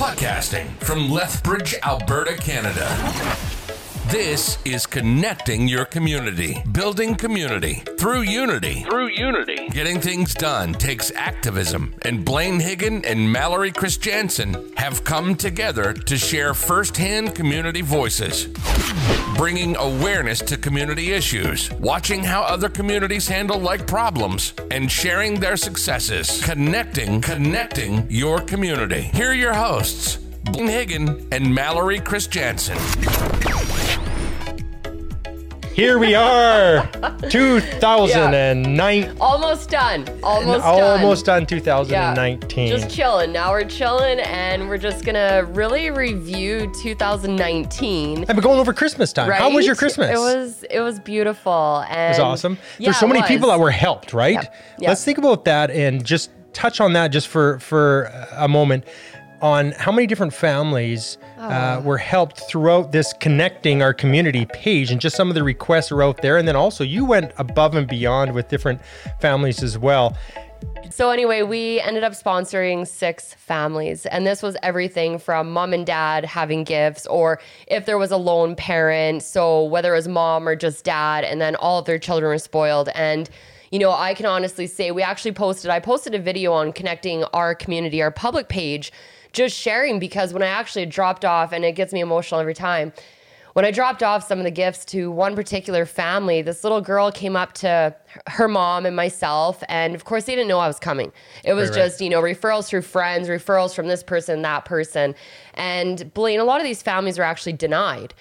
Podcasting from Lethbridge, Alberta, Canada. This is connecting your community, building community through unity. Through unity. Getting things done takes activism, and Blaine Hyggen and Mallory Christiansen have come together to share firsthand community voices, bringing awareness to community issues, watching how other communities handle like problems, and sharing their successes. Connecting, connecting your community. Here are your hosts, Blaine Hyggen and Mallory Christiansen. Here we are, 2009. Almost done. Almost done. Almost done 2019. Just chilling. Now we're chilling and we're just gonna really review 2019. I've been going over Christmas time. How was your Christmas? It was it was beautiful and It was awesome. There's so many people that were helped, right? Yep, yep. Let's think about that and just touch on that just for for a moment on how many different families Oh. uh, were helped throughout this connecting our community page and just some of the requests are out there and then also you went above and beyond with different families as well So anyway, we ended up sponsoring six families, and this was everything from mom and dad having gifts, or if there was a lone parent, so whether it was mom or just dad, and then all of their children were spoiled. And you know, I can honestly say we actually posted. I posted a video on connecting our community, our public page, just sharing because when I actually dropped off, and it gets me emotional every time when I dropped off some of the gifts to one particular family, this little girl came up to her mom and myself. And of course, they didn't know I was coming. It was Right, right. just, you know, referrals through friends, referrals from this person, that person. And Blaine, a lot of these families were actually denied,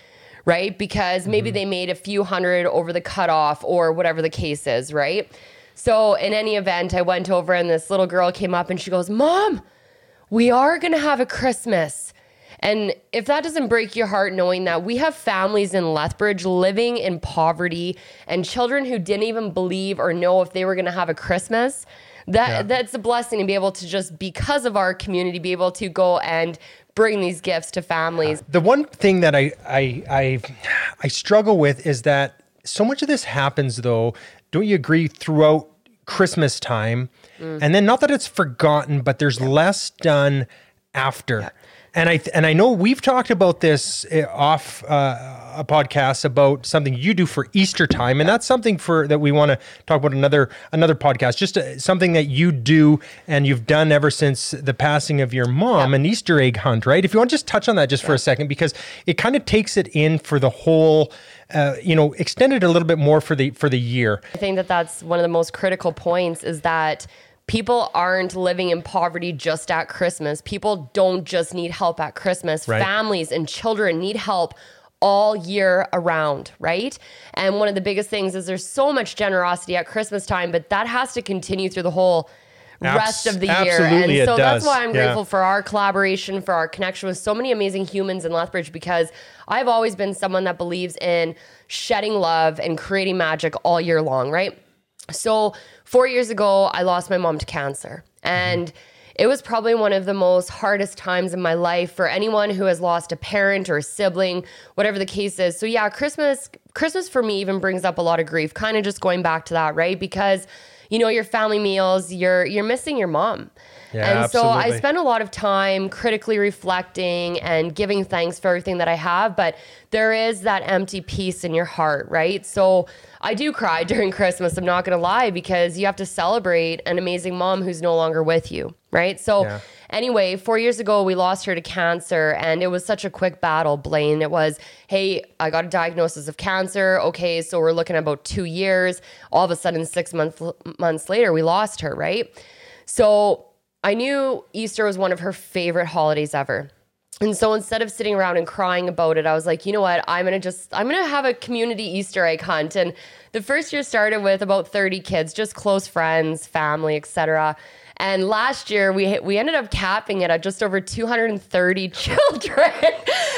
right? Because maybe mm-hmm. they made a few hundred over the cutoff or whatever the case is, right? So, in any event, I went over and this little girl came up and she goes, Mom, we are going to have a Christmas. And if that doesn't break your heart, knowing that we have families in Lethbridge living in poverty and children who didn't even believe or know if they were going to have a Christmas, that Yeah. that's a blessing to be able to just because of our community be able to go and bring these gifts to families. the one thing that I I I I struggle with is that so much of this happens though. Don't you agree throughout Christmas time, Mm. and then not that it's forgotten, but there's less done after. And I and I know we've talked about this uh, off uh, a podcast about something you do for Easter time, and that's something for that we want to talk about another another podcast. Just uh, something that you do and you've done ever since the passing of your mom, an Easter egg hunt, right? If you want to just touch on that just for a second, because it kind of takes it in for the whole, uh, you know, extend it a little bit more for the for the year. I think that that's one of the most critical points is that people aren't living in poverty just at Christmas. People don't just need help at Christmas. Right. Families and children need help all year around, right? And one of the biggest things is there's so much generosity at Christmas time, but that has to continue through the whole rest Abs- of the year. absolutely And so that's does. why I'm Yeah. grateful for our collaboration, for our connection with so many amazing humans in Lethbridge because I've always been someone that believes in shedding love and creating magic all year long, right? So, four years ago, I lost my mom to cancer. And it was probably one of the most hardest times in my life for anyone who has lost a parent or a sibling, whatever the case is. So, yeah, Christmas, Christmas for me even brings up a lot of grief, kind of just going back to that, right? Because you know your family meals you're you're missing your mom Yeah, and so i spend a lot of time critically reflecting and giving thanks for everything that i have but there is that empty piece in your heart right so i do cry during christmas i'm not going to lie because you have to celebrate an amazing mom who's no longer with you right so Yeah. Anyway, four years ago, we lost her to cancer, and it was such a quick battle, Blaine. It was, hey, I got a diagnosis of cancer. Okay, so we're looking at about two years. All of a sudden, six months months later, we lost her, right? So I knew Easter was one of her favorite holidays ever. And so instead of sitting around and crying about it, I was like, you know what? I'm going to just, I'm going to have a community Easter egg hunt. And the first year started with about 30 kids, just close friends, family, etc. And last year we we ended up capping it at just over 230 children,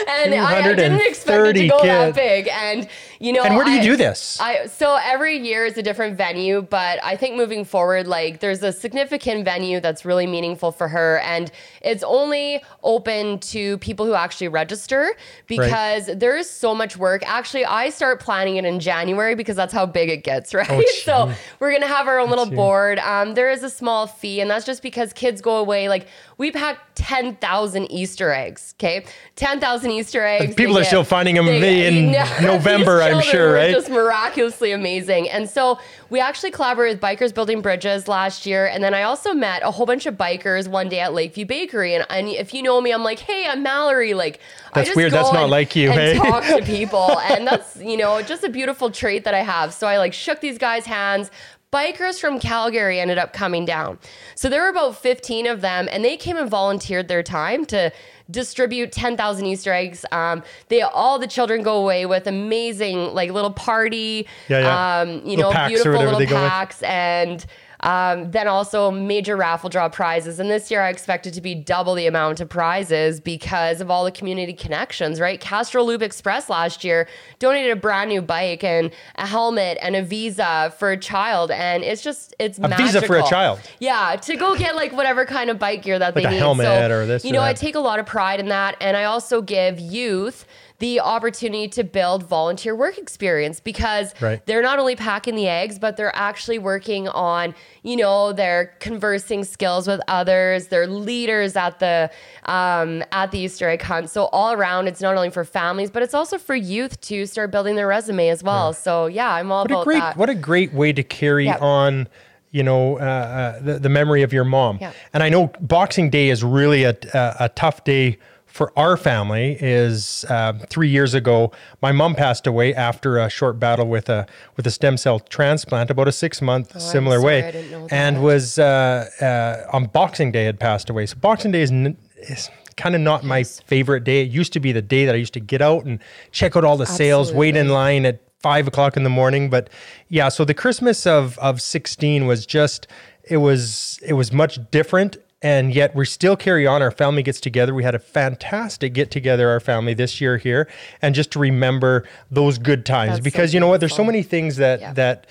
and I, I didn't expect it to go kids. that big. And you know, And where do you I- do this? I so every year is a different venue, but I think moving forward, like there's a significant venue that's really meaningful for her, and it's only open to people who actually register because there is so much work. Actually, I start planning it in January because that's how big it gets, right? so we're gonna have our own little board. Um, there is a small fee, and that's just because kids go away. Like we packed 10,000 Easter eggs. Okay. 10,000 Easter eggs. People are get- still finding them they- in these November, I'm sure, right? Just miraculously amazing. And so we actually collaborated with Bikers Building Bridges last year. And then I also met a whole bunch of bikers one day at Lakeview Bakery. And, and if you know me, I'm like, hey, I'm Mallory. Like, I That's just weird. go That's not and- like you, and hey? talk to people. and that's, you know, just a beautiful trait that I have. So I like shook these guys' hands. Bikers from Calgary ended up coming down. So there were about 15 of them, and they came and volunteered their time to distribute 10,000 Easter eggs. Um, they all the children go away with amazing like little party, Yeah, yeah. um, you Little know, beautiful little they go with. packs and um, then also major raffle draw prizes. And this year I expect it to be double the amount of prizes because of all the community connections, right? Castro Loop Express last year donated a brand new bike and a helmet and a visa for a child. And it's just, it's A visa for a child? Yeah, to go get like whatever kind of bike gear that Like they a need. helmet so, or this You know, I take a lot of pride in that. And I also give youth the opportunity to build volunteer work experience because Right. they're not only packing the eggs, but they're actually working on, you know, their conversing skills with others. They're leaders at the um, at the Easter egg hunt. So all around, it's not only for families, but it's also for youth to start building their resume as well. So yeah, I'm all What a about great that. what a great way to carry Yeah. on you know uh, uh, the, the memory of your mom Yeah. and i know boxing day is really a, a, a tough day for our family is uh, three years ago my mom passed away after a short battle with a with a stem cell transplant about a six month similar Oh, sorry, way I didn't know and was uh, uh, on boxing day had passed away so boxing day is, n- is kind of not my favorite day it used to be the day that i used to get out and check out all the sales wait in line at five o'clock in the morning. But yeah, so the Christmas of of sixteen was just it was it was much different. And yet we still carry on. Our family gets together. We had a fantastic get together, our family this year here, and just to remember those good times That's so because you know what? There's so many things that Yeah. that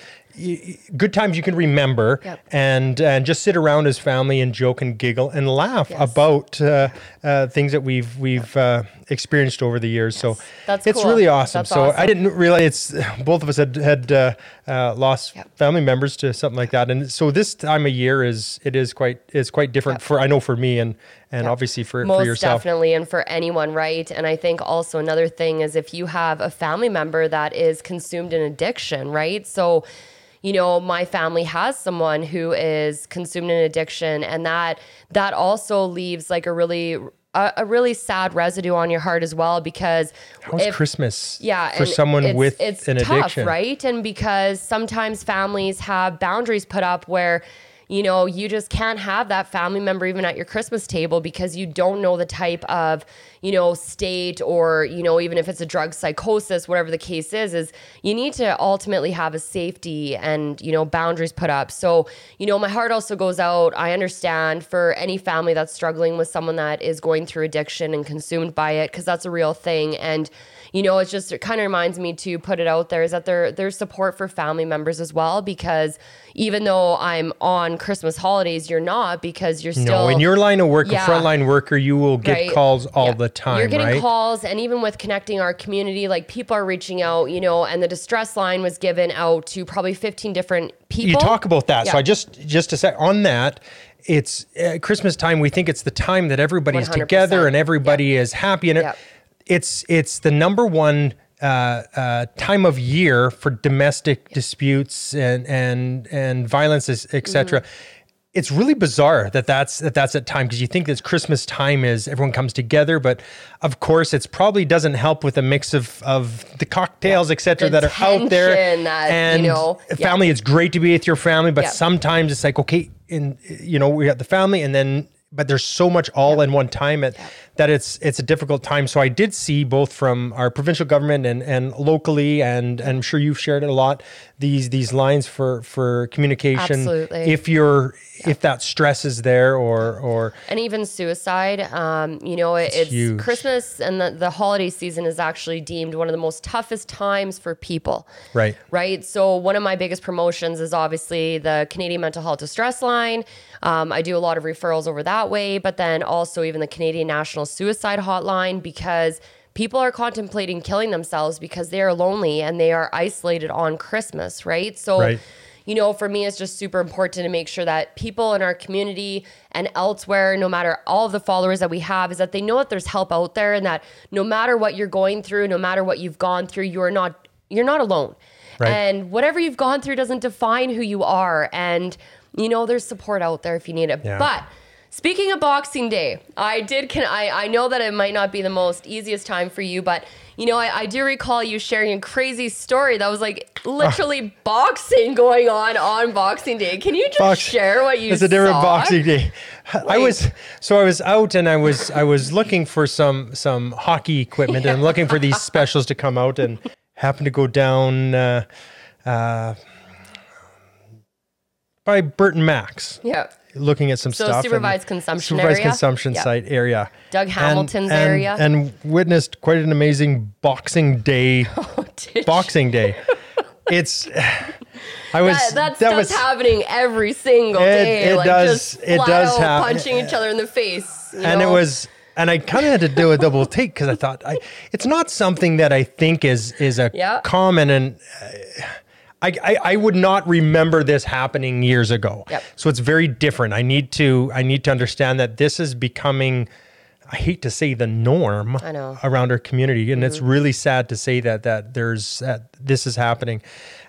good times you can remember Yep. and and just sit around as family and joke and giggle and laugh Yes. about uh, uh, things that we've we've uh, experienced over the years. So That's it's cool. really awesome. That's so I didn't realize it's both of us had had uh, uh, lost Yep. family members to something like that, and so this time of year is it is quite is quite different Yep. for I know for me and and obviously for Most for yourself. definitely, and for anyone, right? And I think also another thing is if you have a family member that is consumed in addiction, right? So, you know, my family has someone who is consumed in addiction, and that that also leaves like a really a, a really sad residue on your heart as well because How's if- Christmas yeah for someone it's, with it's an tough, addiction? right and because sometimes families have boundaries put up where you know you just can't have that family member even at your christmas table because you don't know the type of you know state or you know even if it's a drug psychosis whatever the case is is you need to ultimately have a safety and you know boundaries put up. So you know my heart also goes out i understand for any family that's struggling with someone that is going through addiction and consumed by it because that's a real thing. And you know, it's just it kind of reminds me to put it out there is that there there's support for family members as well because even though I'm on Christmas holidays, you're not because you're still No, in your line of work, Yeah. a frontline worker, you will get right? calls all Yeah. the time, You're getting right? calls, and even with connecting our community, like people are reaching out, you know, and the distress line was given out to probably 15 different people. you talk about that. So I just just to say on that, it's uh, Christmas time. We think it's the time that everybody's 100%. together and everybody is happy, and it, Yep. It's it's the number one. Uh, uh, time of year for domestic disputes and and and violence, etc. Mm-hmm. It's really bizarre that that's that that's at time because you think that Christmas time is everyone comes together, but of course it's probably doesn't help with a mix of of the cocktails, etc. The that are out there. that, you and know, yeah. family, it's great to be with your family, but Yeah. sometimes it's like okay, in you know we got the family, and then but there's so much all in one time at, that it's it's a difficult time. So I did see both from our provincial government and and locally, and, and I'm sure you've shared it a lot. These these lines for for communication. Absolutely. If you're if that stress is there or or and even suicide. Um, you know, it, it's huge. Christmas and the, the holiday season is actually deemed one of the most toughest times for people. Right. Right. So one of my biggest promotions is obviously the Canadian Mental Health Distress Line. Um, I do a lot of referrals over that way, but then also even the Canadian National Suicide Hotline because people are contemplating killing themselves because they are lonely and they are isolated on Christmas. Right. So. Right. you know, for me, it's just super important to make sure that people in our community and elsewhere, no matter all of the followers that we have, is that they know that there's help out there and that no matter what you're going through, no matter what you've gone through, you're not you're not alone. Right. And whatever you've gone through doesn't define who you are. And you know, there's support out there if you need it. Yeah. But Speaking of Boxing Day, I did. Can I? I know that it might not be the most easiest time for you, but you know, I, I do recall you sharing a crazy story that was like literally boxing going on on Boxing Day. Can you just Box- share what you? It's a different saw? boxing day. I was so I was out and I was I was looking for some some hockey equipment and I'm looking for these specials to come out and happened to go down uh, uh, by Bert and Mac's. Yeah, Looking at some So stuff. and- supervised consumption supervised area? consumption Yeah. site area. Doug Hamilton's and- area. and witnessed quite an amazing boxing day. Did boxing day. It's. I was. That, that that was happening every single It- day. it like does- just it does out hap- punching each other in the face. you and it was and I kind of had to do a double take because I thought I, it's not something that I think is is a Yeah. common and uh, I, I I would not remember this happening years ago. Yep. So it's very different. I need to I need to understand that this is becoming. I hate to say the norm I know. around our community, and Mm-hmm. it's really sad to say that that there's that this is happening,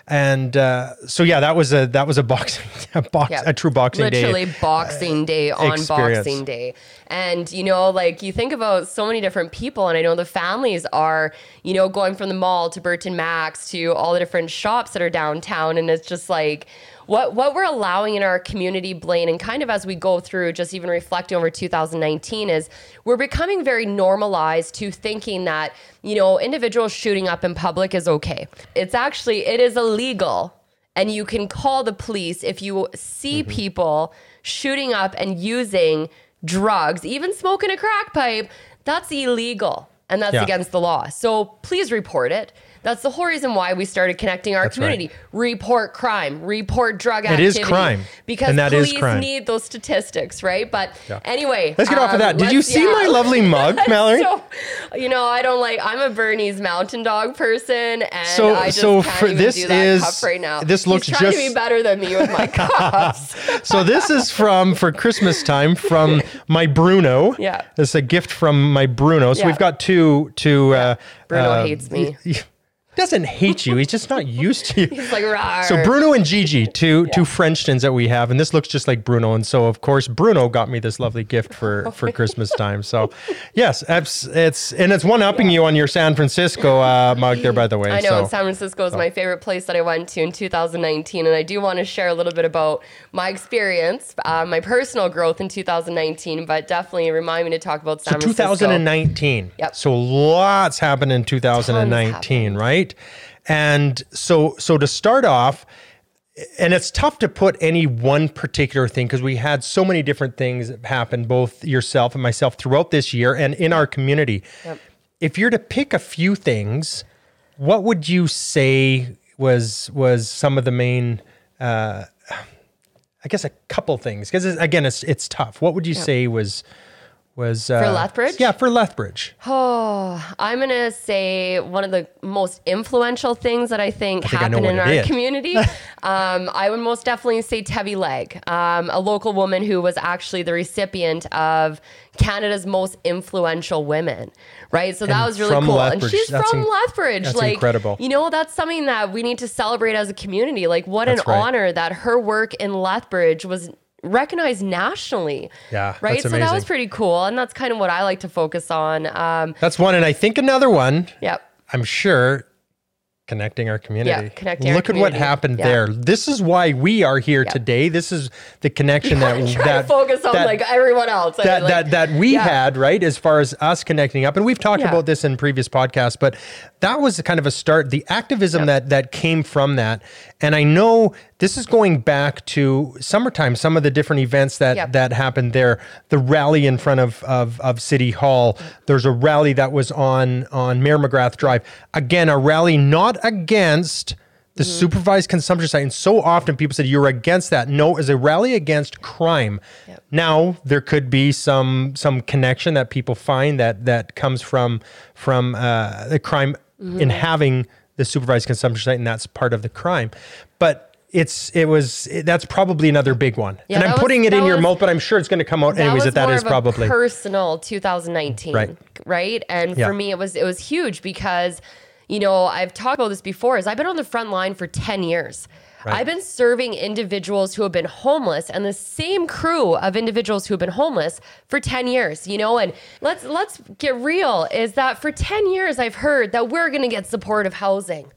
and uh, so yeah, that was a that was a boxing a box a true boxing day. literally Boxing Day on experience. Boxing Day. And you know, like you think about so many different people, and I know the families are, you know, going from the mall to Bert and Mac's to all the different shops that are downtown, and it's just like what what we're allowing in our community, Blaine, and kind of as we go through, just even reflecting over 2019, is we're becoming very normalized to thinking that you know individuals shooting up in public is okay. It's actually it is illegal and you can call the police if you see mm-hmm. people shooting up and using drugs, even smoking a crack pipe, that's illegal and that's Yeah. against the law. So please report it. That's the whole reason why we started connecting our That's right. community. Report crime, report drug It activity. is crime, Because and that is police crime. need those statistics, right? But Yeah. anyway, Let's get off of um, that. Did you see yeah. my lovely mug, Mallory? So, you know, I don't like. I'm a Bernese Mountain Dog person, and So- I just so can't for- even this do that is- cup right now. this looks He's trying just- to be better than me with my cups. so this is from for Christmas time from my Bruno. Yeah. It's a gift from my Bruno. So Yeah. we've got two two uh Bruno uh, hates me. Doesn't hate you. He's just not used to you. He's like. So Bruno and Gigi, two two Frenchtons that we have, and this looks just like Bruno. And so of course Bruno got me this lovely gift for for Christmas time. So yes, it's, it's and it's one upping you on your San Francisco uh, mug there, by the way. I know So. San Francisco is my favorite place that I went to in 2019, and I do want to share a little bit about my experience, uh, my personal growth in 2019. But definitely remind me to talk about San So Francisco. 2019. Yep. So lots happened in 2019, happened. Right? And so so to start off, and it's tough to put any one particular thing because we had so many different things happen, both yourself and myself throughout this year and in our community. Yep. If you're to pick a few things, what would you say was was some of the main uh, I guess a couple things because again it's it's tough. What would you say was was uh, Lethbridge? Yeah, for Lethbridge. Oh, I'm gonna say one of the most influential things that I think, think I know happen what in our is. community. um, I would most definitely say Tevi Leg, um, a local woman who was actually the recipient of Canada's most influential women. Right, so that was really cool, and she's That's from in- Lethbridge. that's like, incredible. You know, that's something that we need to celebrate as a community. Like, what That's an right. honor that her work in Lethbridge was recognized nationally. Yeah, right. so that was pretty cool, and that's kind of what I like to focus on. Um, That's one, and I think another one. yep. I'm sure connecting our community. connecting our Look at what happened Yeah. there. This is why we are here today. This is the connection that I'm that to focus on that- like everyone else. I that, mean, like, that that we yeah. had right as far as us connecting up and we've talked Yeah. about this in previous podcasts but that was kind of a start the activism that that came from that and i know this is going back to summertime some of the different events that that happened there the rally in front of of, of city hall mm. there's a rally that was on on mayor mcgrath drive again a rally not against the Mm-hmm. supervised consumption site. And so often people said you're against that. No, as a rally against crime. Now there could be some some connection that people find that that comes from from uh, the crime Mm-hmm. in having the supervised consumption site, and that's part of the crime. But it's it was it, that's probably another big one. Yeah, and I'm was- putting it that in your was- mouth, but I'm sure it's going to come out anyways. That that is is probably personal 2019 Right. right, and Yeah. for me it was it was huge because you know i've talked about this before is i've been on the front line for 10 years. Right. i've been serving individuals who have been homeless and the same crew of individuals who have been homeless for 10 years you know? And let's let's get real is that for 10 years i've heard that we're going to get supportive housing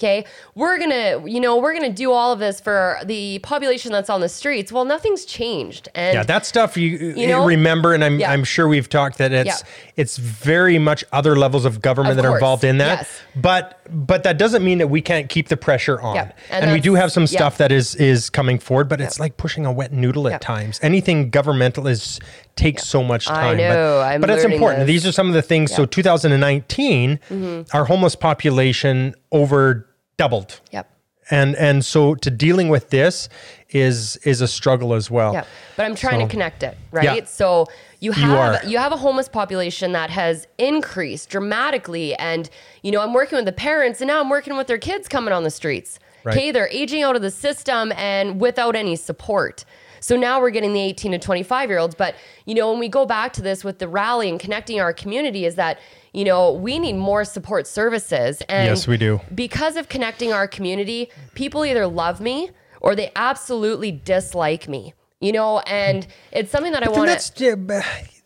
Okay, we're gonna, you know, we're gonna do all of this for the population that's on the streets. Well, nothing's changed, and yeah, that stuff you, you know? remember, and I'm Yeah. I'm sure we've talked that it's Yeah. it's very much other levels of government Of that are involved in that. yes. But but that doesn't mean that we can't keep the pressure on. Yeah, And, and we do have some stuff that is is coming forward, but it's like pushing a wet noodle at times. Anything governmental is takes so much I time. know, but, I'm but it's important. this. These are some of the things. So 2019, Mm-hmm. our homeless population over doubled Yep. and and so to dealing with this is is a struggle as well Yeah, but I'm trying So- to connect it, right? Yeah. So you have are. you, have a homeless population that has increased dramatically, and you know I'm working with the parents, and now I'm working with their kids coming on the streets. Right. Okay, they're aging out of the system and without any support. So now we're getting the 18 to 25 year olds. But you know when we go back to this with the rally and connecting our community, is that you know we need more support services. And Yes, we do. because of connecting our community, people either love me or they absolutely dislike me. You know, and it's something that I want that's yeah, but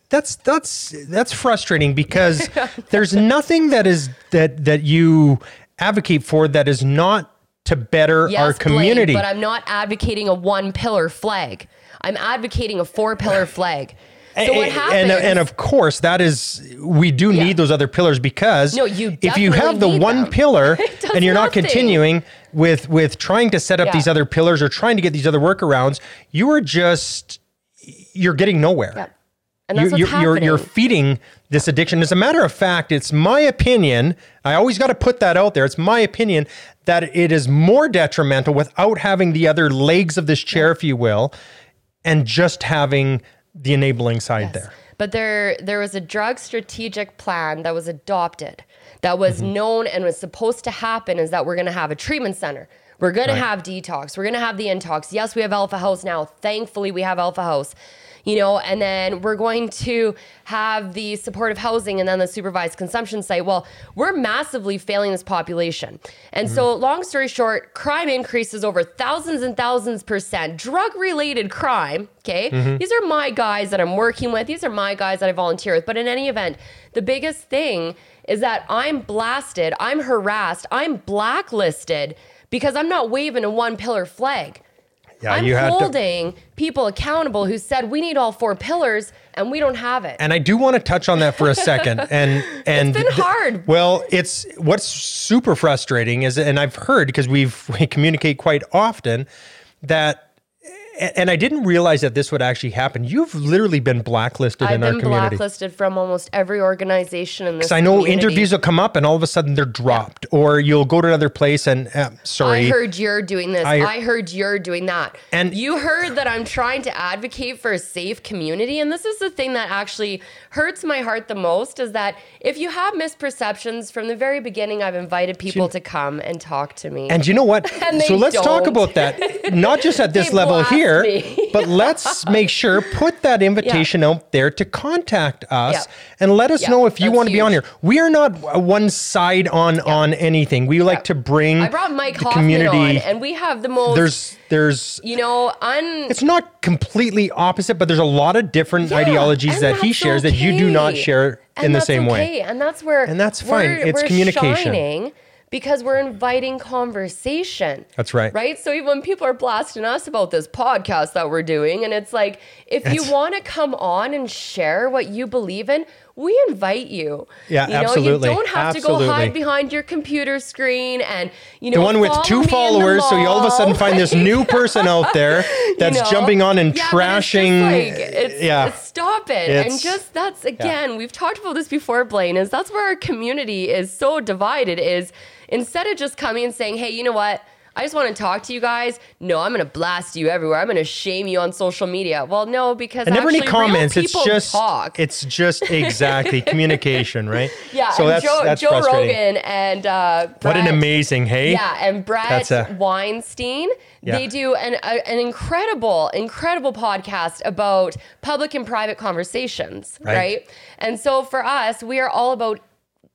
that's that's that's frustrating because there's nothing that is that that you advocate for that is not to better Yes, our Blaine, community but I'm not advocating a one pillar flag. I'm advocating a four pillar flag. So what eh, eh, uh, and, happens? and, and of course that is we do Yeah. need those other pillars because No, you if you have the one them. pillar and you're not nothing. continuing with with trying to set up Yeah. these other pillars or trying to get these other workarounds you are just you're getting nowhere Yeah. and that's you, you're, you're, you're feeding this addiction. As a matter of fact, it's my opinion. I always got to put that out there. It's my opinion that it is more detrimental without having the other legs of this chair, if you will, and just having the enabling side there. But there there was a drug strategic plan that was adopted that was Mm-hmm. known and was supposed to happen is that we're going to have a treatment center. We're going to have detox. We're going to have the intox. Yes, we have Alpha House now. Thankfully, we have Alpha House. You know, and then we're going to have the supportive housing and then the supervised consumption site. Well, we're massively failing this population. And so, mm-hmm. long story short, crime increases over thousands and thousands percent. Drug related crime, okay? Mm-hmm. These are my guys that I'm working with. These are my guys that I volunteer with. But in any event, the biggest thing is that I'm blasted, I'm harassed, I'm blacklisted because I'm not waving a one pillar flag. Yeah, I'm you had to- holding people accountable who said we need all four pillars and we don't have it. And I do want to touch on that for a second. And and it's been th- hard. Well, it's what's super frustrating is, and I've heard because we've we communicate quite often that. And I didn't realize that this would actually happen. You've literally been blacklisted in our community. I've in our been community. blacklisted from almost every organization in this. Because I know community. interviews will come up and all of a sudden they're dropped, or you'll go to another place and uh, sorry, I heard you're doing this. I- I, heard you're doing that. And- you heard that I'm trying to advocate for a safe community. And this is the thing that actually hurts my heart the most is that if you have misperceptions from the very beginning, I've invited people to come and talk to me. And you know what? So let's talk don't. about that. Not just at this level blast here, but let's make sure put that invitation out there to contact us Yeah. and let us Yeah, know if you that's want to be on here. We are not one side on on anything. We like Yeah. to bring I brought Mike the Hoffman community. on, and we have the most, there's there's you know, un. it's not completely opposite, but there's a lot of different Yeah, ideologies that he shares that you do not share And in the same way. okay. And that's where And that's fine. we're- It's we're communication. shining because we're inviting conversation. That's right. Right? So even when people are blasting us about this podcast that we're doing, and it's like, if you want to come on and share what you believe in, we invite you. Yeah, you know, absolutely. You don't have to go hide behind your computer screen and you know the one with two me in the followers, so you all of a sudden find this new person out there that's know? jumping on and Yeah, but it's trashing. like, it's, yeah, it's- stop it. and just that's again, we've talked about this before, Blaine, is that's where our community is so divided is instead of just coming and saying, Hey, you know what? I just want to talk to you guys. No, I'm going to blast you everywhere. I'm going to shame you on social media. Well, no, because And never actually any comments. It's just talk. it's just exactly communication, right? yeah, So that's Joe, that's Joe. Rogan and uh, What an amazing, hey? Yeah, and Brad a- Weinstein, Yeah. they do an a, an incredible, incredible podcast about public and private conversations, Right. right. And so for us, we are all about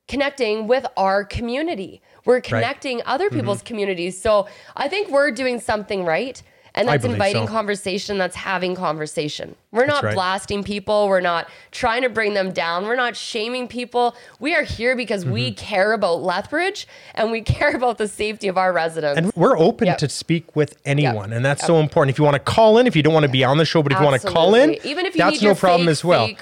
connecting with our community. We're connecting other Mm-hmm. people's communities. So I think we're doing something right. And that's inviting so. conversation, that's having conversation. We're not right. blasting people. We're not trying to bring them down. We're not shaming people. We are here because Mm-hmm. we care about Lethbridge and we care about the safety of our residents. And we're open Yep. to speak with anyone, and that's so important. If you want to call in, if you don't want to be on the show, but if you want to call in, Even if you that's no problem as well. fake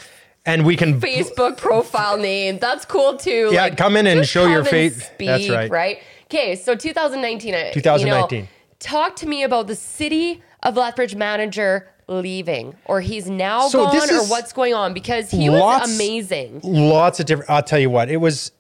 And we can Facebook profile name. That's cool too. Yeah, come in and show your face. That's right. Right. Okay. So 2019. uh, 2019. You know, talk to me about the city of Lethbridge manager leaving, or he's now So gone, or what's going on because he lots- was amazing. lots of different. I'll tell you what, it was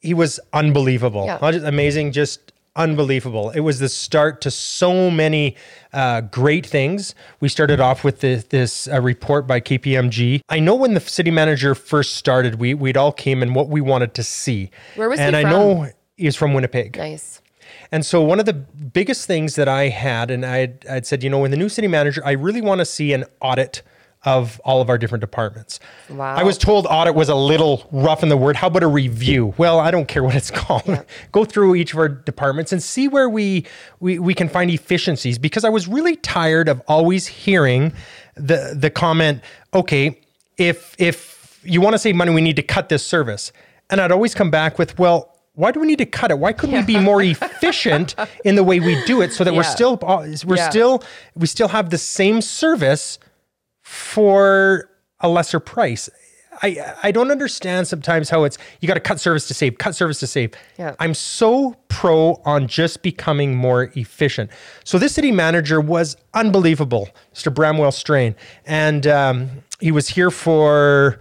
he was unbelievable. Yeah. Not just amazing, just unbelievable. It was the start to so many uh, great things. We started off with the, this uh, report by KPMG. I know when the city manager first started, we we'd all came and what we wanted to see. Where was he and I from? know he's from Winnipeg. Nice. And so one of the biggest things that I had, and I'd, I'd said, you know, when the new city manager, I really want to see an audit of all of our different departments. Wow. I was told audit was a little rough in the word. How about a review? Well, I don't care what it's called. Go through each of our departments and see where we, we we can find efficiencies because I was really tired of always hearing the the comment, okay, if if you want to save money, we need to cut this service. And I'd always come back with, well, why do we need to cut it? Why couldn't we be more efficient in the way we do it so that we're still uh, we're Yeah. still we still have the same service for a lesser price? I I don't understand sometimes how it's you got to cut service to save, cut service to save. Yeah. I'm so pro on just becoming more efficient. So this city manager was unbelievable, Mr. Bramwell Strain, and um, he was here for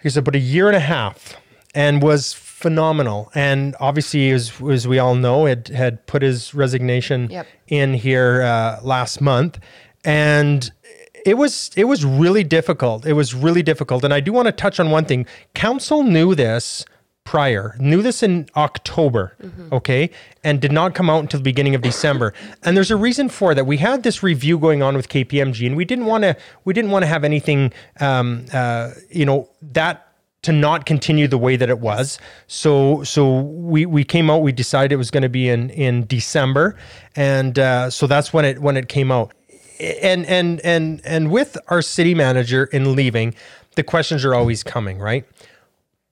I guess about a year and a half and was phenomenal. And obviously, as, as we all know, had had put his resignation Yep. in here uh, last month, and it was it was really difficult. It was really difficult. And I do want to touch on one thing. Council knew this prior, knew this in October, okay, and did not come out until the beginning of December. And there's a reason for that. We had this review going on with KPMG, and we didn't want to we didn't want to have anything, um, uh, you know, that to not continue the way that it was. So so we we came out. We decided it was going to be in in December, and uh, so that's when it when it came out. And and and and with our city manager in leaving, the questions are always coming, right?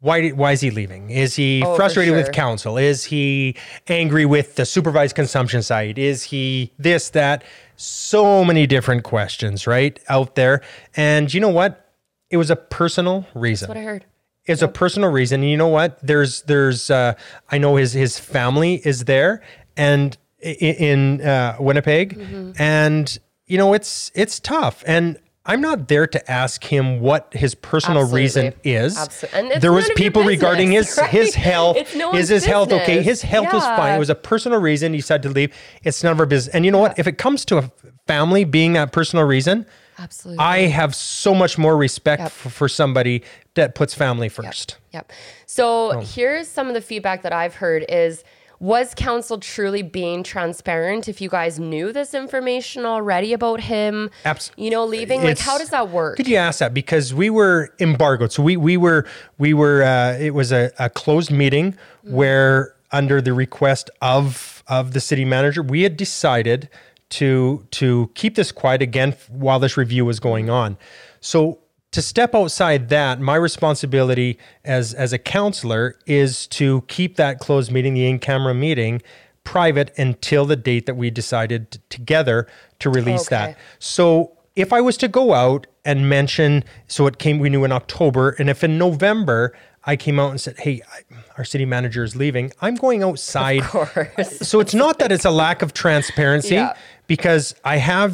Why, did- why is he leaving? Is he Oh, frustrated with council? Is he angry with the supervised consumption side? Is he this, that? So many different questions, right? Out there. And you know what? It was a personal reason That's what I heard. it's a personal reason. And you know what? There's there's uh, I know his his family is there and i- in uh, Winnipeg, Mm-hmm. and you know it's it's tough. And I'm not there to ask him what his personal Absolutely. reason is. Absol- and it's there was none of your people regarding his business, his health. No is his health okay? His health was fine. It was a personal reason he decided to leave. It's none of our business. And you know what? If it comes to a family being that personal reason, Absolutely. I have so much more respect Yep. for, for somebody that puts family first. Yep. So Oh. here's some of the feedback that I've heard is was council truly being transparent if you guys knew this information already about him Abs- you know leaving like It's- how does that work Could you ask that because we were embargoed? So we we were we were uh, it was a, a closed meeting where under the request of of the city manager, we had decided to to keep this quiet again while this review was going on. So to step outside that, my responsibility as as a counselor is to keep that closed meeting, the in camera meeting, private until the date that we decided t- together to release Okay. that. So if I was to go out and mention, so it came, we knew in October, and if in November I came out and said, "Hey, I, our city manager is leaving," I'm going outside. of course So it's not that it's a lack of transparency, Yeah. because I have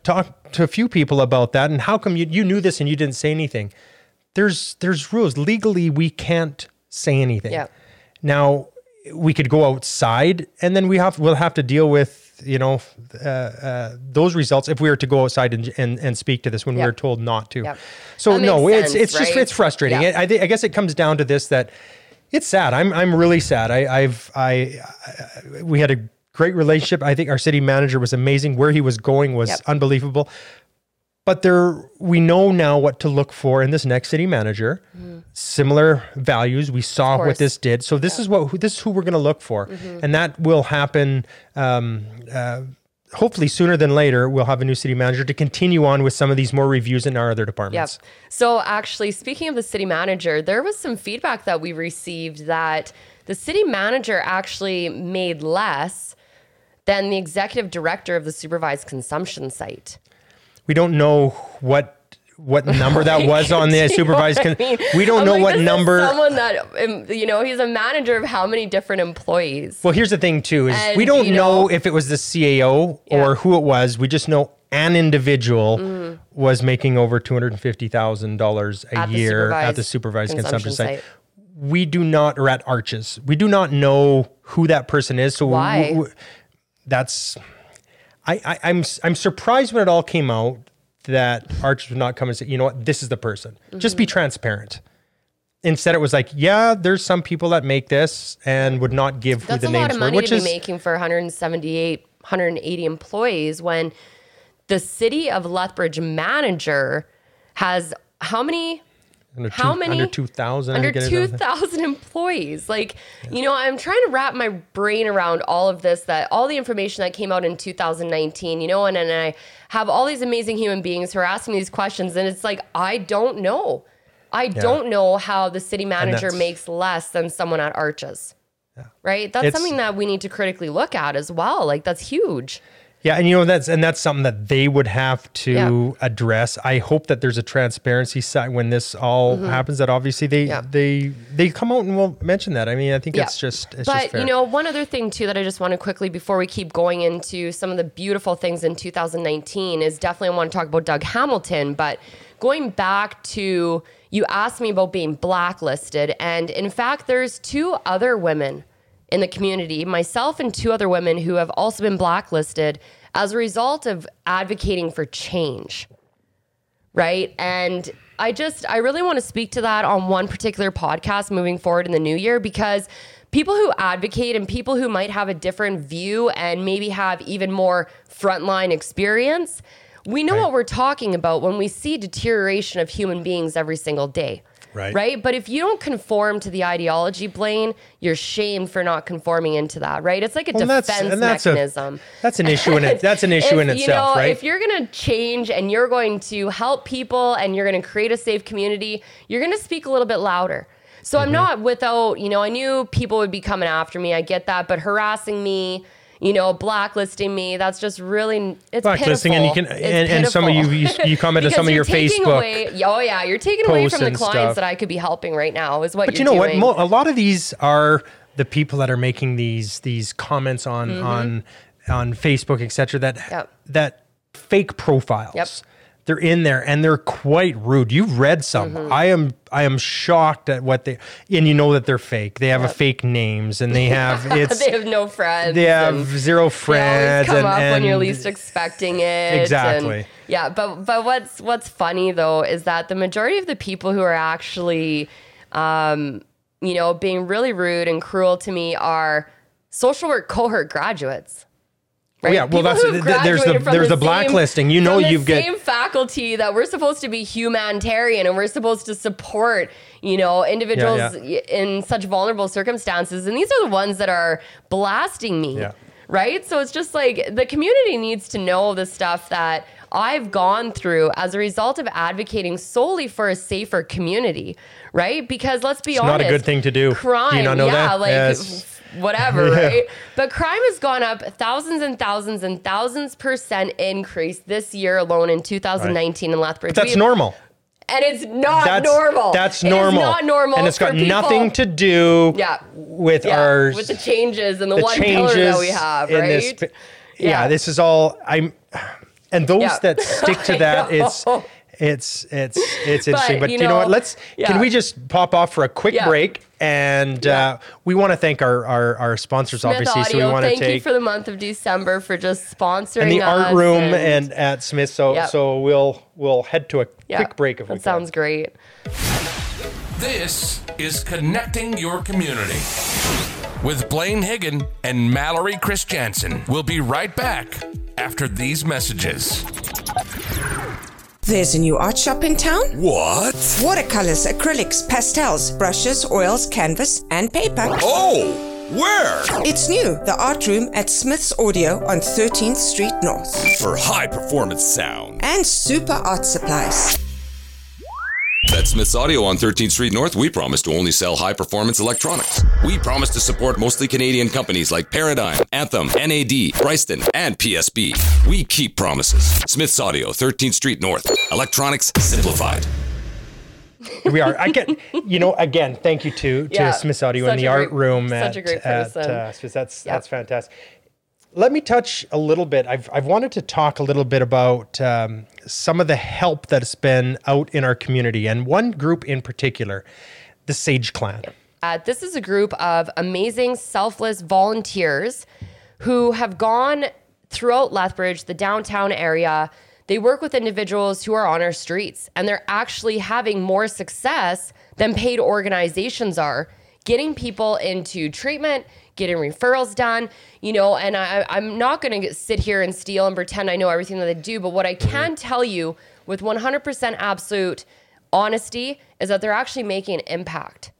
talked to a few people about that. And how come you you knew this and you didn't say anything? There's there's rules legally we can't say anything. Yeah. Now, we could go outside and then we have we'll have to deal with you know uh, uh, those results if we were to go outside and and, and speak to this when we Yep. were told not to. Yep. So no, makes it's sense, it's just it's frustrating. I think I guess it comes down to this that it's sad. I'm I'm really sad. I I've I, I we had a great relationship. I think our city manager was amazing. Where he was going was Yep. unbelievable. But there, we know now what to look for in this next city manager. Similar values. We saw what this did. So this is what who- this is who we're going to look for, and that will happen. Um, uh, hopefully sooner than later. We'll have a new city manager to continue on with some of these more reviews in our other Yep. departments. So actually, speaking of the city manager, there was some feedback that we received that the city manager actually made less than the executive director of the supervised consumption site. We don't know what what number that was on the Do you know supervised. I con- mean? We don't I'm know like, what number. someone that um, you know, he's a manager of how many different employees. Well, here's the thing too: is we don't you know, know- if it was the CAO Yeah. or who it was. We just know an individual Mm-hmm. was making over two hundred and fifty thousand dollars a At the year at the supervised consumption, consumption site. We do not, or at Arches, we do not know who that person is. So Why? w- w- that's. I, I, I'm I'm surprised when it all came out that Arches would not come and say, you know what, this is the person. Just Mm-hmm. be transparent. Instead, it was like, yeah, there's some people that make this and would not give who That's the a lot of money which to be is making for 178, 180 employees when the city of Lethbridge manager has how many under how two, many? under two thousand. under 2,000 employees. Like, you know, I'm trying to wrap my brain around all of this, that all the information that came out in 2019, you know, and, and I have all these amazing human beings who are asking me these questions, and it's like, I don't know. I don't know how the city manager makes less than someone at Arches. Right? That's It's- something that we need to critically look at as well. Like, that's huge. Yeah, and you know that's and that's something that they would have to Yeah. address. I hope that there's a transparency side when this all happens. That obviously they Mm-hmm. Yeah. they they come out and will mention that. I mean, I think Yeah. it's just it's but just you know, one other thing too that I just want to quickly before we keep going into some of the beautiful things in 2019 is definitely I want to talk about Doug Hamilton. But going back to you asked me about being blacklisted, and in fact, there's two other women in the community, myself and two other women who have also been blacklisted as a result of advocating for change right? And I just, I really want to speak to that on one particular podcast moving forward in the new year because people who advocate and people who might have a different view and maybe have even more frontline experience, we know what we're talking about when we see deterioration of human beings every single day. Right. Right. But if you don't conform to the ideology, Blaine, you're shamed for not conforming into that. Right. It's like a Well, defense and that's a- mechanism. that's an issue in it. That's an issue If, in you itself, know, right? If you're going to change and you're going to help people and you're going to create a safe community, you're going to speak a little bit louder. So Mm-hmm. I'm not without, you know, I knew people would be coming after me. I get that, but harassing me, you know, blacklisting me, that's just really it's Blacklisting, and you can- It's and- and some of you- you- you comment on some of your Facebook Away, oh yeah, you're taking away from the clients stuff. that I could be helping right now. Is what But you know doing. what? Mo- a lot of these are the people that are making these these comments on on on Facebook, etc. That Mm-hmm. Yep. that fake profiles. Yep. They're in there and they're quite rude. You've read some. Mm-hmm. I am I am shocked at what they and you know that they're fake. They have a fake names and they have it's they have no friends. they have and- zero They friends come and, up when you're least expecting it. Exactly. and- yeah, but but what's what's funny though is that the majority of the people who are actually, um, you know, being really rude and cruel to me are social work cohort graduates. Right? Oh, yeah, well, People that's- who've th- th- there's the- there's the same- blacklisting. You know you've get- same faculty that we're supposed to be humanitarian and we're supposed to support, you know, individuals yeah. in such vulnerable circumstances. And these are the ones that are blasting me. Yeah. Right? So it's just like the community needs to know the stuff that I've gone through as a result of advocating solely for a safer community, right? Because let's be It's honest, not a good thing to do. Do you Crime, not know yeah, that? like Yes. Whatever, Yeah. right? But crime has gone up thousands and thousands and thousands percent increase this year alone in 2019 in Lethbridge. That's We- normal. and it's not That's normal. That's normal. not normal, and it's got people- nothing to do Yeah. with yeah, our with the changes and the, the one changes pillar that we have, in right? this. Yeah. Yeah. this is all I'm, and those Yeah. that stick to that, it's it's it's it's interesting. But, you you, know, what? Let's yeah. can we just pop off for a quick Yeah. break? And Yeah. uh, we want to thank our our, our sponsors, Smith obviously. so we want to thank you for the month of December for just sponsoring and the art room and, at Smith. So Yep. so we'll we'll head to a Yeah, quick break if that we can. sounds great. This is Connecting Your Community with Blaine Hyggen and Mallory Christiansen. We'll be right back after these messages. There's a new art shop in town. What? Watercolors, acrylics, pastels, brushes, oils, canvas, and paper. Oh, where? It's new, the art room at Smith's Audio on 13th Street North. For high performance sound. And super art supplies. At Smith's Audio on 13th Street North, we promise to only sell high performance electronics. We promise to support mostly Canadian companies like Paradigm, Anthem, NAD, Bryston, and PSB. We keep promises. Smith's Audio, 13th Street North. Electronics simplified. Here we are. I get, you know, again, thank you to to Yeah, Smith's Audio in the a art room such at, a great at person. uh, Smith's. That's Yeah. that's fantastic. Let me touch a little bit. I've I've wanted to talk a little bit about um, some of the help that's been out in our community, and one group in particular, the Sage Clan. Uh, this is a group of amazing, selfless volunteers who have gone throughout Lethbridge, the downtown area. They work with individuals who are on our streets, and they're actually having more success than paid organizations are getting people into treatment, getting referrals done, you know. And I, I'm not going to sit here and steal and pretend I know everything that they do, but what I can tell you with 100% absolute honesty is that they're actually making an impact.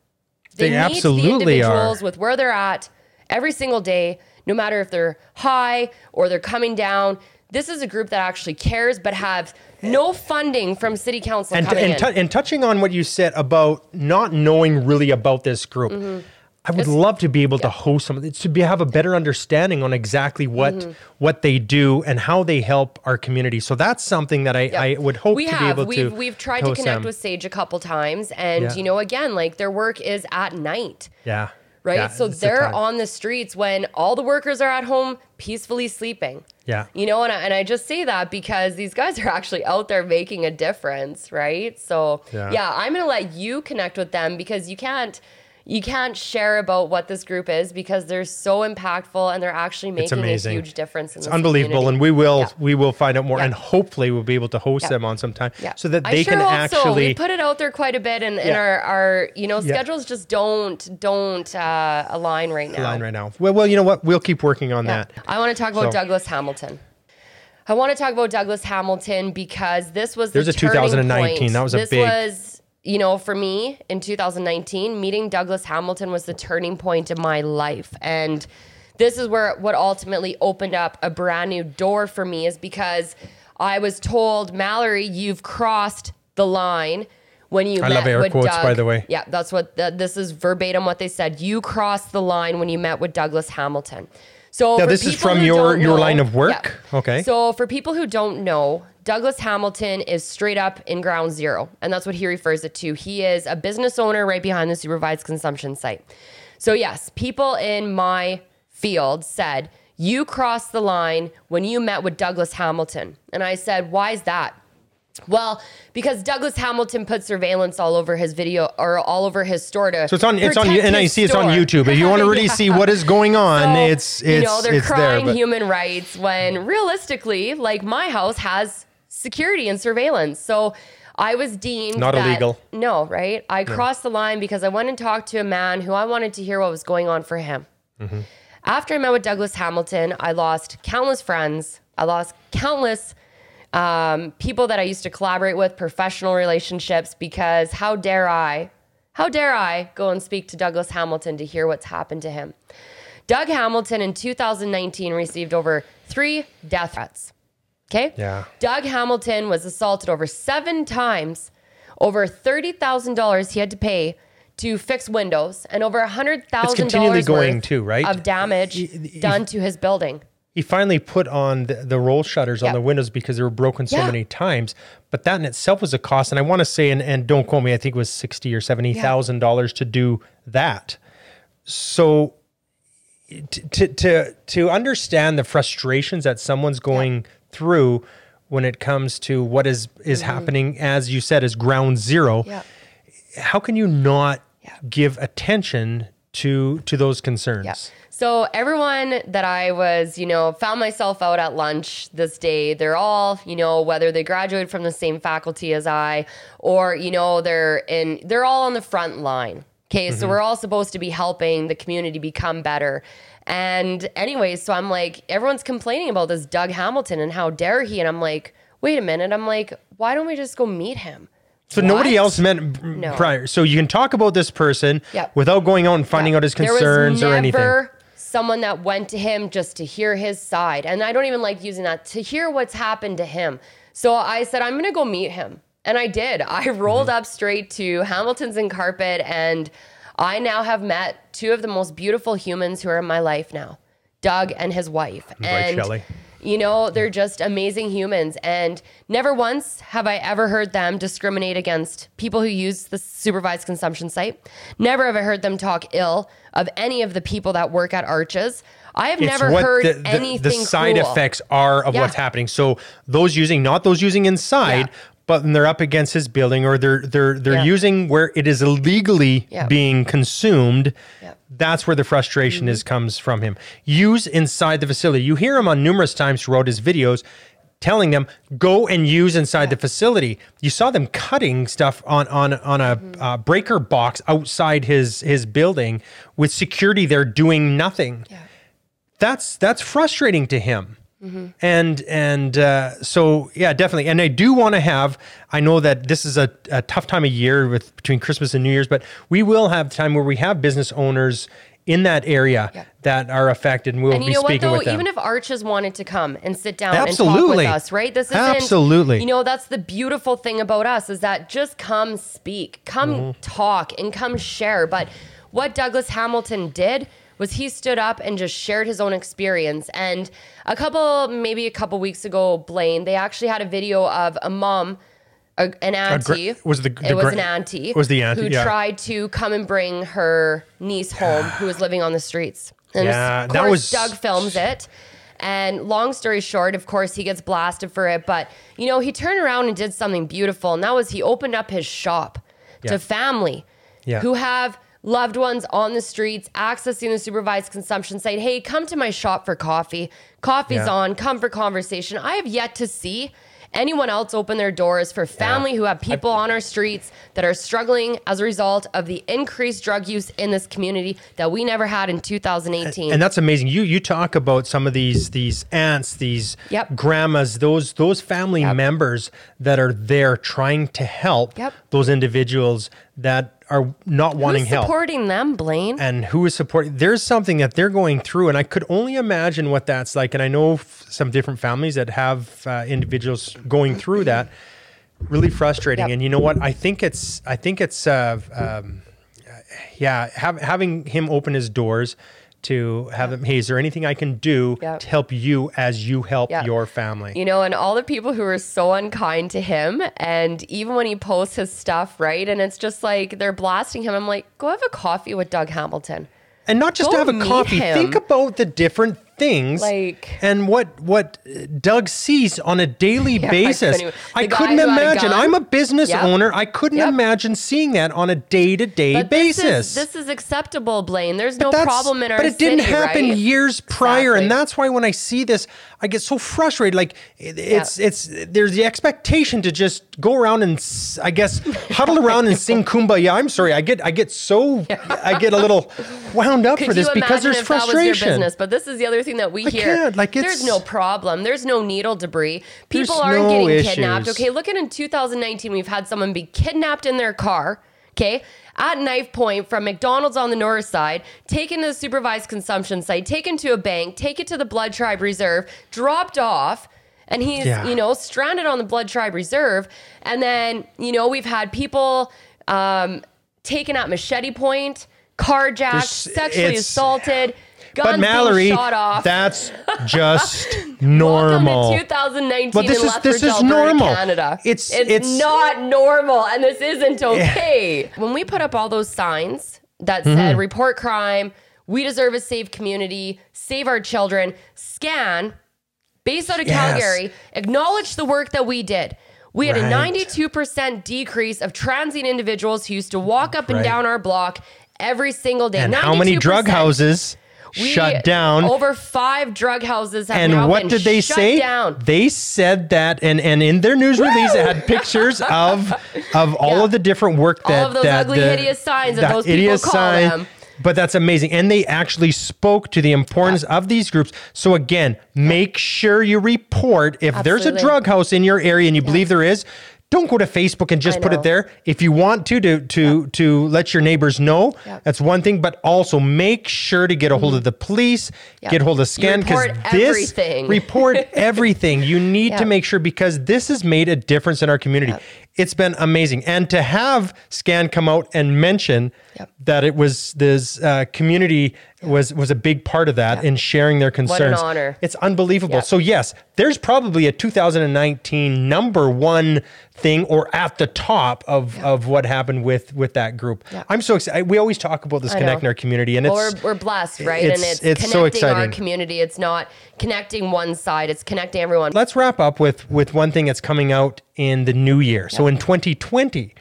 They meet absolutely the are. individuals with where they're at every single day, no matter if they're high or they're coming down. This is a group that actually cares, but have no funding from city council And, coming and, in. tou- and touching on what you said about not knowing really about this group, Mm-hmm. I would love to be able to host some of this, to be, have a better understanding on exactly what Mm-hmm. what they do and how they help our community. So that's something that I, Yep. I would hope we to have. be able we've, to. We've tried to connect them. with Sage a couple times, and Yeah. you know, again, like their work is at night. Yeah. right? Yeah, so they're time. on the streets when all the workers are at home peacefully sleeping. Yeah. You know, and I, and I just say that because these guys are actually out there making a difference, right? So Yeah. yeah, I'm gonna let you connect with them because you can't you can't share about what this group is because they're so impactful and they're actually making a huge difference in It's unbelievable, community. and we will Yeah. we will find out more, Yeah. and hopefully we'll be able to host Yeah. them on some time, Yeah. so that they sure can actually. So. We put it out there quite a bit, and, and our, our you know schedules just don't don't uh, align right now. Align right now. Well, well, you know what? We'll keep working on that. I want to talk about So- Douglas Hamilton. I want to talk about Douglas Hamilton because this was There's the a 2019. point. That was a this big- was you know for me in 2019 meeting Douglas Hamilton was the turning point in my life and this is where what ultimately opened up a brand new door for me is because I was told Mallory you've crossed the line when you I met love air with quotes, Doug. by the way. Yeah, that's what th- this is verbatim what they said. You crossed the line when you met with Douglas Hamilton. So Now, this is from your- your know- line of work? Okay. So for people who don't know, Douglas Hamilton is straight up in ground zero, and that's what he refers it to. He is a business owner right behind the supervised consumption site. So yes, people in my field said you crossed the line when you met with Douglas Hamilton, and I said, why is that? Well, because Douglas Hamilton put surveillance all over his video or all over his store to. So it's on, it's on, and I see it's on. YouTube. If you want to really Yeah. see what is going on, So, it's it's you know they're there. crying But human rights when realistically, like my house has security and surveillance. So I was deemed Not that- illegal. No, right? I crossed the line because I went and talked to a man who I wanted to hear what was going on for him. Mm-hmm. After I met with Douglas Hamilton, I lost countless friends. I lost countless um, people that I used to collaborate with, professional relationships, because how dare I, how dare I go and speak to Douglas Hamilton to hear what's happened to him? Doug Hamilton in 2019 received over three death threats. Okay? Yeah. Doug Hamilton was assaulted over seven times, over $30,000 he had to pay to fix windows, and over $100,000 It's continually going too, right? of damage done to his building. he finally put on the, the roll shutters on the windows because they were broken so Yeah. many times. But that in itself was a cost, and I want to say, and, and don't quote me, I think it was sixty or seventy thousand dollars to do that. So to to to understand the frustrations that someone's going through when it comes to what is is mm-hmm. happening, as you said, is ground zero. Yeah. How can you not give attention to to those concerns? Yeah. So everyone that I was, you know, found myself out at lunch this day, they're all, you know, whether they graduated from the same faculty as I or, you know, they're in they're all on the front line. Okay, so mm-hmm. we're all supposed to be helping the community become better. And anyways, so I'm like, everyone's complaining about this Doug Hamilton and how dare he? And I'm like, wait a minute. I'm like, why don't we just go meet him? So nobody else met No. prior. So you can talk about this person Yep. without going out and finding out his concerns there was or anything. never someone that went to him just to hear his side. And I don't even like using that to hear what's happened to him. So I said, I'm going to go meet him. And I did. I rolled Mm-hmm. up straight to Hamilton's and Carpet. And I now have met two of the most beautiful humans who are in my life now Doug and his wife. and Shelley. you know, they're just amazing humans. And never once have I ever heard them discriminate against people who use the supervised consumption site. Never have I heard them talk ill of any of the people that work at Arches. I have It's never heard the, the, anything the side effects are of Yeah. what's happening. So those using, not those using inside, Yeah. But when they're up against his building or they're they're they're Yeah. using where it is illegally Yeah. being consumed. Yeah. That's where the frustration is comes from him. Use inside the facility. You hear him on numerous times throughout his videos telling them go and use inside the facility. You saw them cutting stuff on on on a uh, breaker box outside his his building with security there doing nothing that's that's frustrating to him and and uh, so yeah definitely and i do want to have i know that this is a, a tough time of year with between christmas and new year's but we will have time where we have business owners in that area Yeah. that are affected and we'll And be you know what speaking though? with them Even if Arches wanted to come and sit down and talk with us, right? This isn't Absolutely. You know, that's the beautiful thing about us is that just come speak, come Mm-hmm. talk, and come share. But what Douglas Hamilton did was he stood up and just shared his own experience. And a couple, maybe a couple weeks ago, Blaine, they actually had a video of a mom. A, an auntie was the- the it was gra- an auntie was the auntie, who yeah. tried to come and bring her niece home who was living on the streets and Yeah, of that course, was- Doug films it. And long story short, of course, he gets blasted for it. But, you know, he turned around and did something beautiful. And that was he opened up his shop Yeah. to family Yeah. who have loved ones on the streets accessing the supervised consumption site. Hey, come to my shop for coffee. Coffee's Yeah. on. Come for conversation. I have yet to see anyone else open their doors for family who have people on our streets that are struggling as a result of the increased drug use in this community that we never had in 2018. and that's amazing. You you talk about some of these these aunts, these Yep. grandmas, those those family Yep. members that are there trying to help Yep. those individuals that are not wanting Who's help. supporting them, Blaine? and who is supporting there's something that they're going through and i could only imagine what that's like and i know f- some different families that have uh, individuals going through that really frustrating Yep. and you know what i think it's i think it's uh, um, yeah have, having him open his doors to have them hey is there anything i can do Yep. to help you as you help Yep. your family You know, and all the people who are so unkind to him, and even when he posts his stuff, right? And it's just like they're blasting him. I'm like, go have a coffee with Doug Hamilton. and not just Go have a coffee him. think about the different things Like- and what what Doug sees on a daily I basis. couldn't I couldn't had a imagine. I'm a business Yep. owner. I couldn't Yep. imagine seeing that on a day to day But this basis. is, this is acceptable, Blaine. There's no problem in our But it didn't happen right? years prior, and that's why when I see this, I get so frustrated. Like it- it's it's there's the expectation to just go around and I guess huddle around and sing kumbaya. I'm sorry, I get I get so I get a little wound up Could for this because there's if that was your frustration. business? But this is the other thing that we I hear. like, There's no problem. There's no needle debris. People aren't no getting kidnapped. Okay, look at in 2019, we've had someone be kidnapped in their car. Okay, at knife point from McDonald's on the north side, taken to the supervised consumption site, taken to a bank, taken to the Blood Tribe Reserve, dropped off. And he's, Yeah. you know, stranded on the Blood Tribe Reserve. And then, you know, we've had people um, taken at machete point, carjacked, There's- sexually assaulted, guns But Mallory, shot off. that's just normal. Welcome to 2019 But this in is- this is normal. Canada. It's- it's it's- not normal, and this isn't okay. When we put up all those signs that Mm-hmm. said "report crime," "we deserve a safe community," "save our children," scan based out of Yes. Calgary, acknowledge the work that we did. We had a 92% decrease of transient individuals who used to walk up and Right. down our block every single day. and how many drug houses We- shut down? Over five drug houses have and what been did they say? down. They said that, and and in their news release, it had pictures of of all Yeah. of the different work that All that of those that ugly, the- hideous signs that that those people hideous call sign- them. But that's amazing, and they actually spoke to the importance of these groups. So again, make sure you report if there's a drug house in your area and you believe there is. Don't go to Facebook and just put it there. If you want to to to to let your neighbors know, Yep. that's one thing. But also make sure to get a hold mm-hmm. of the police, Yep. get hold of Scan because this report everything. You need to make sure because this has made a difference in our community. It's been amazing, and to have Scan come out and mention Yep. that it was this uh, community was was a big part of that in sharing their concerns. What an honor. It's unbelievable. Yep. So yes, there's probably a 2019 number one thing or at the top of of what happened with with that group. I'm so excited. We always talk about this connecting our community, and Well, it's we're, we're blessed, right? it's- and it's, it's so connecting our community. It's not connecting one side, it's connecting everyone. let's wrap up with with one thing that's coming out in the new year. So in 2020,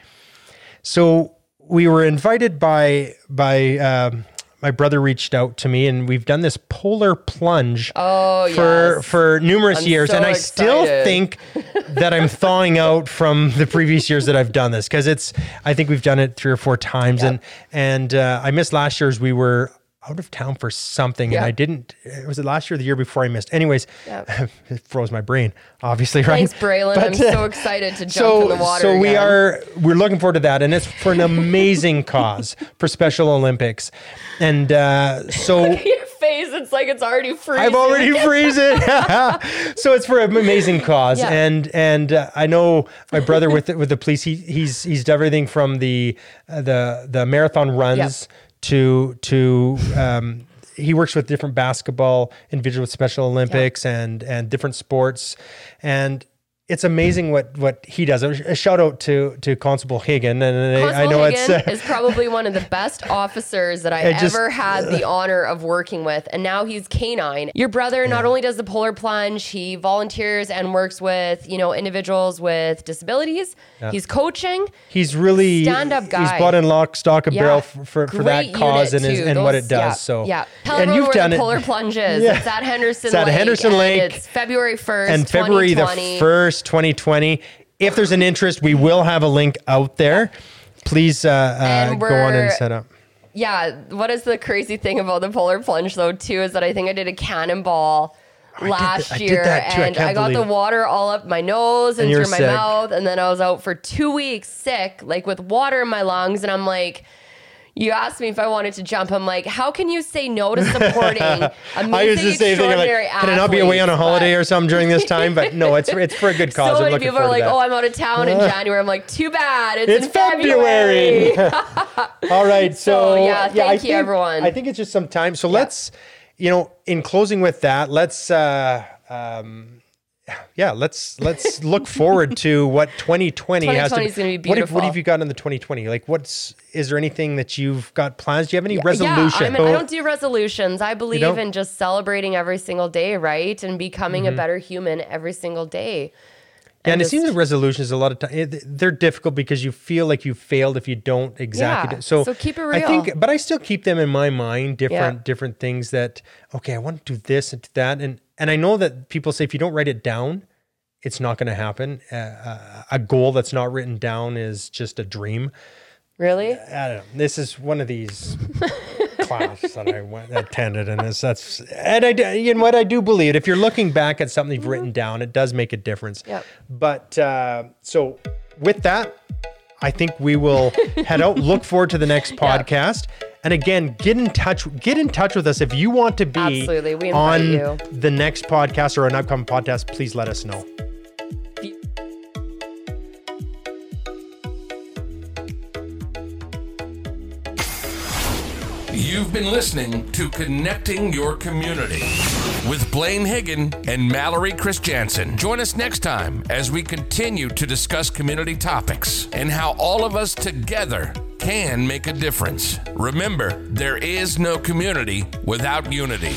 so we were invited by by um, my brother reached out to me, and we've done this polar plunge. Oh, for yes. for numerous I'm years, so and I still think that I'm thawing out from the previous years that I've done this because it's. I think we've done it three or four times, and and uh, I missed last year's. We were out of town for something, and I didn't. it Was it last year or the year before I missed? Anyways, Yeah. it froze my brain. Obviously, right? Thanks, Braylon. I'm so uh, excited to jump so, in the water. so we again. are we're looking forward to that, and it's for an amazing cause for Special Olympics, and uh, so Your face, it's like it's already freezing. I've already freezing. so it's for an amazing cause, Yeah. and and uh, I know my brother with the, with the police. He he's he's done everything from the uh, the the marathon runs to to. Um, he works with different basketball individuals with Special Olympics and and different sports, and it's amazing what what he does. A shout out to to Constable Hyggen. and Constable I know Hyggen it's uh, is probably one of the best officers that I ever just, had the uh, honor of working with, and now he's canine. Your brother yeah. not only does the polar plunge, he volunteers and works with you know individuals with disabilities. Yeah. He's coaching. He's really stand up guy. He's bought in lock, stock, and yeah. barrel for, for, for that cause and, his, and Those, what it does. So yeah, tell and where you've done polar plunges. It's at Henderson. It's at Lake, Henderson Lake. It's February first and February the first 1st, 2020. If there's an interest, we will have a link out there. Please uh, uh, go on and set up. Yeah. What is the crazy thing about the polar plunge, though, too, is that I think I did a cannonball last th- year I and I, I got the water all up my nose and, and through my sick. mouth and then I was out for 2 weeks sick like with water in my lungs and I'm like you asked me if I wanted to jump. I'm like, how can you say no to supporting amazing, I used to say thing like, extraordinary can I not be away on a holiday But or something during this time? But no, it's it's for a good cause. So many people are like, "Oh. I'm out of town in January." I'm like, "Too bad, it's, It's in February." All right. So, So, yeah, thank I you, think, everyone. I think it's just some time. So let's, you know, in closing with that, let's, uh, um, yeah, let's let's look forward to what 2020 has to 2020 is gonna be What have, what have you got in the 2020? Like, what's is there anything that you've got plans? Do you have any Yeah, resolution? I'm an- I don't do resolutions. I believe in just celebrating every single day, right? And becoming Mm-hmm. a better human every single day. and it just- seems like resolutions a lot of time they're difficult because you feel like you failed if you don't exactly Yeah, so so keep it real. i think but i still keep them in my mind different Yeah. different things that okay i want to do this and do that and and i know that people say if you don't write it down it's not going to happen uh, uh, a goal that's not written down is just a dream Really? i don't know this is one of these classes that i went, attended and it's, that's and i know what i do believe if you're looking back at something you've written down it does make a difference Yep. but uh, so with that, I think we will head out. Look forward to the next podcast. And again, get in touch. Get in touch with us if you want to be Absolutely. We invite on you. the next podcast or an upcoming podcast. Please let us know. You've been listening to Connecting Your Community with Blaine Hyggen and Mallory Christiansen. Join us next time as we continue to discuss community topics and how all of us together can make a difference. Remember, there is no community without unity.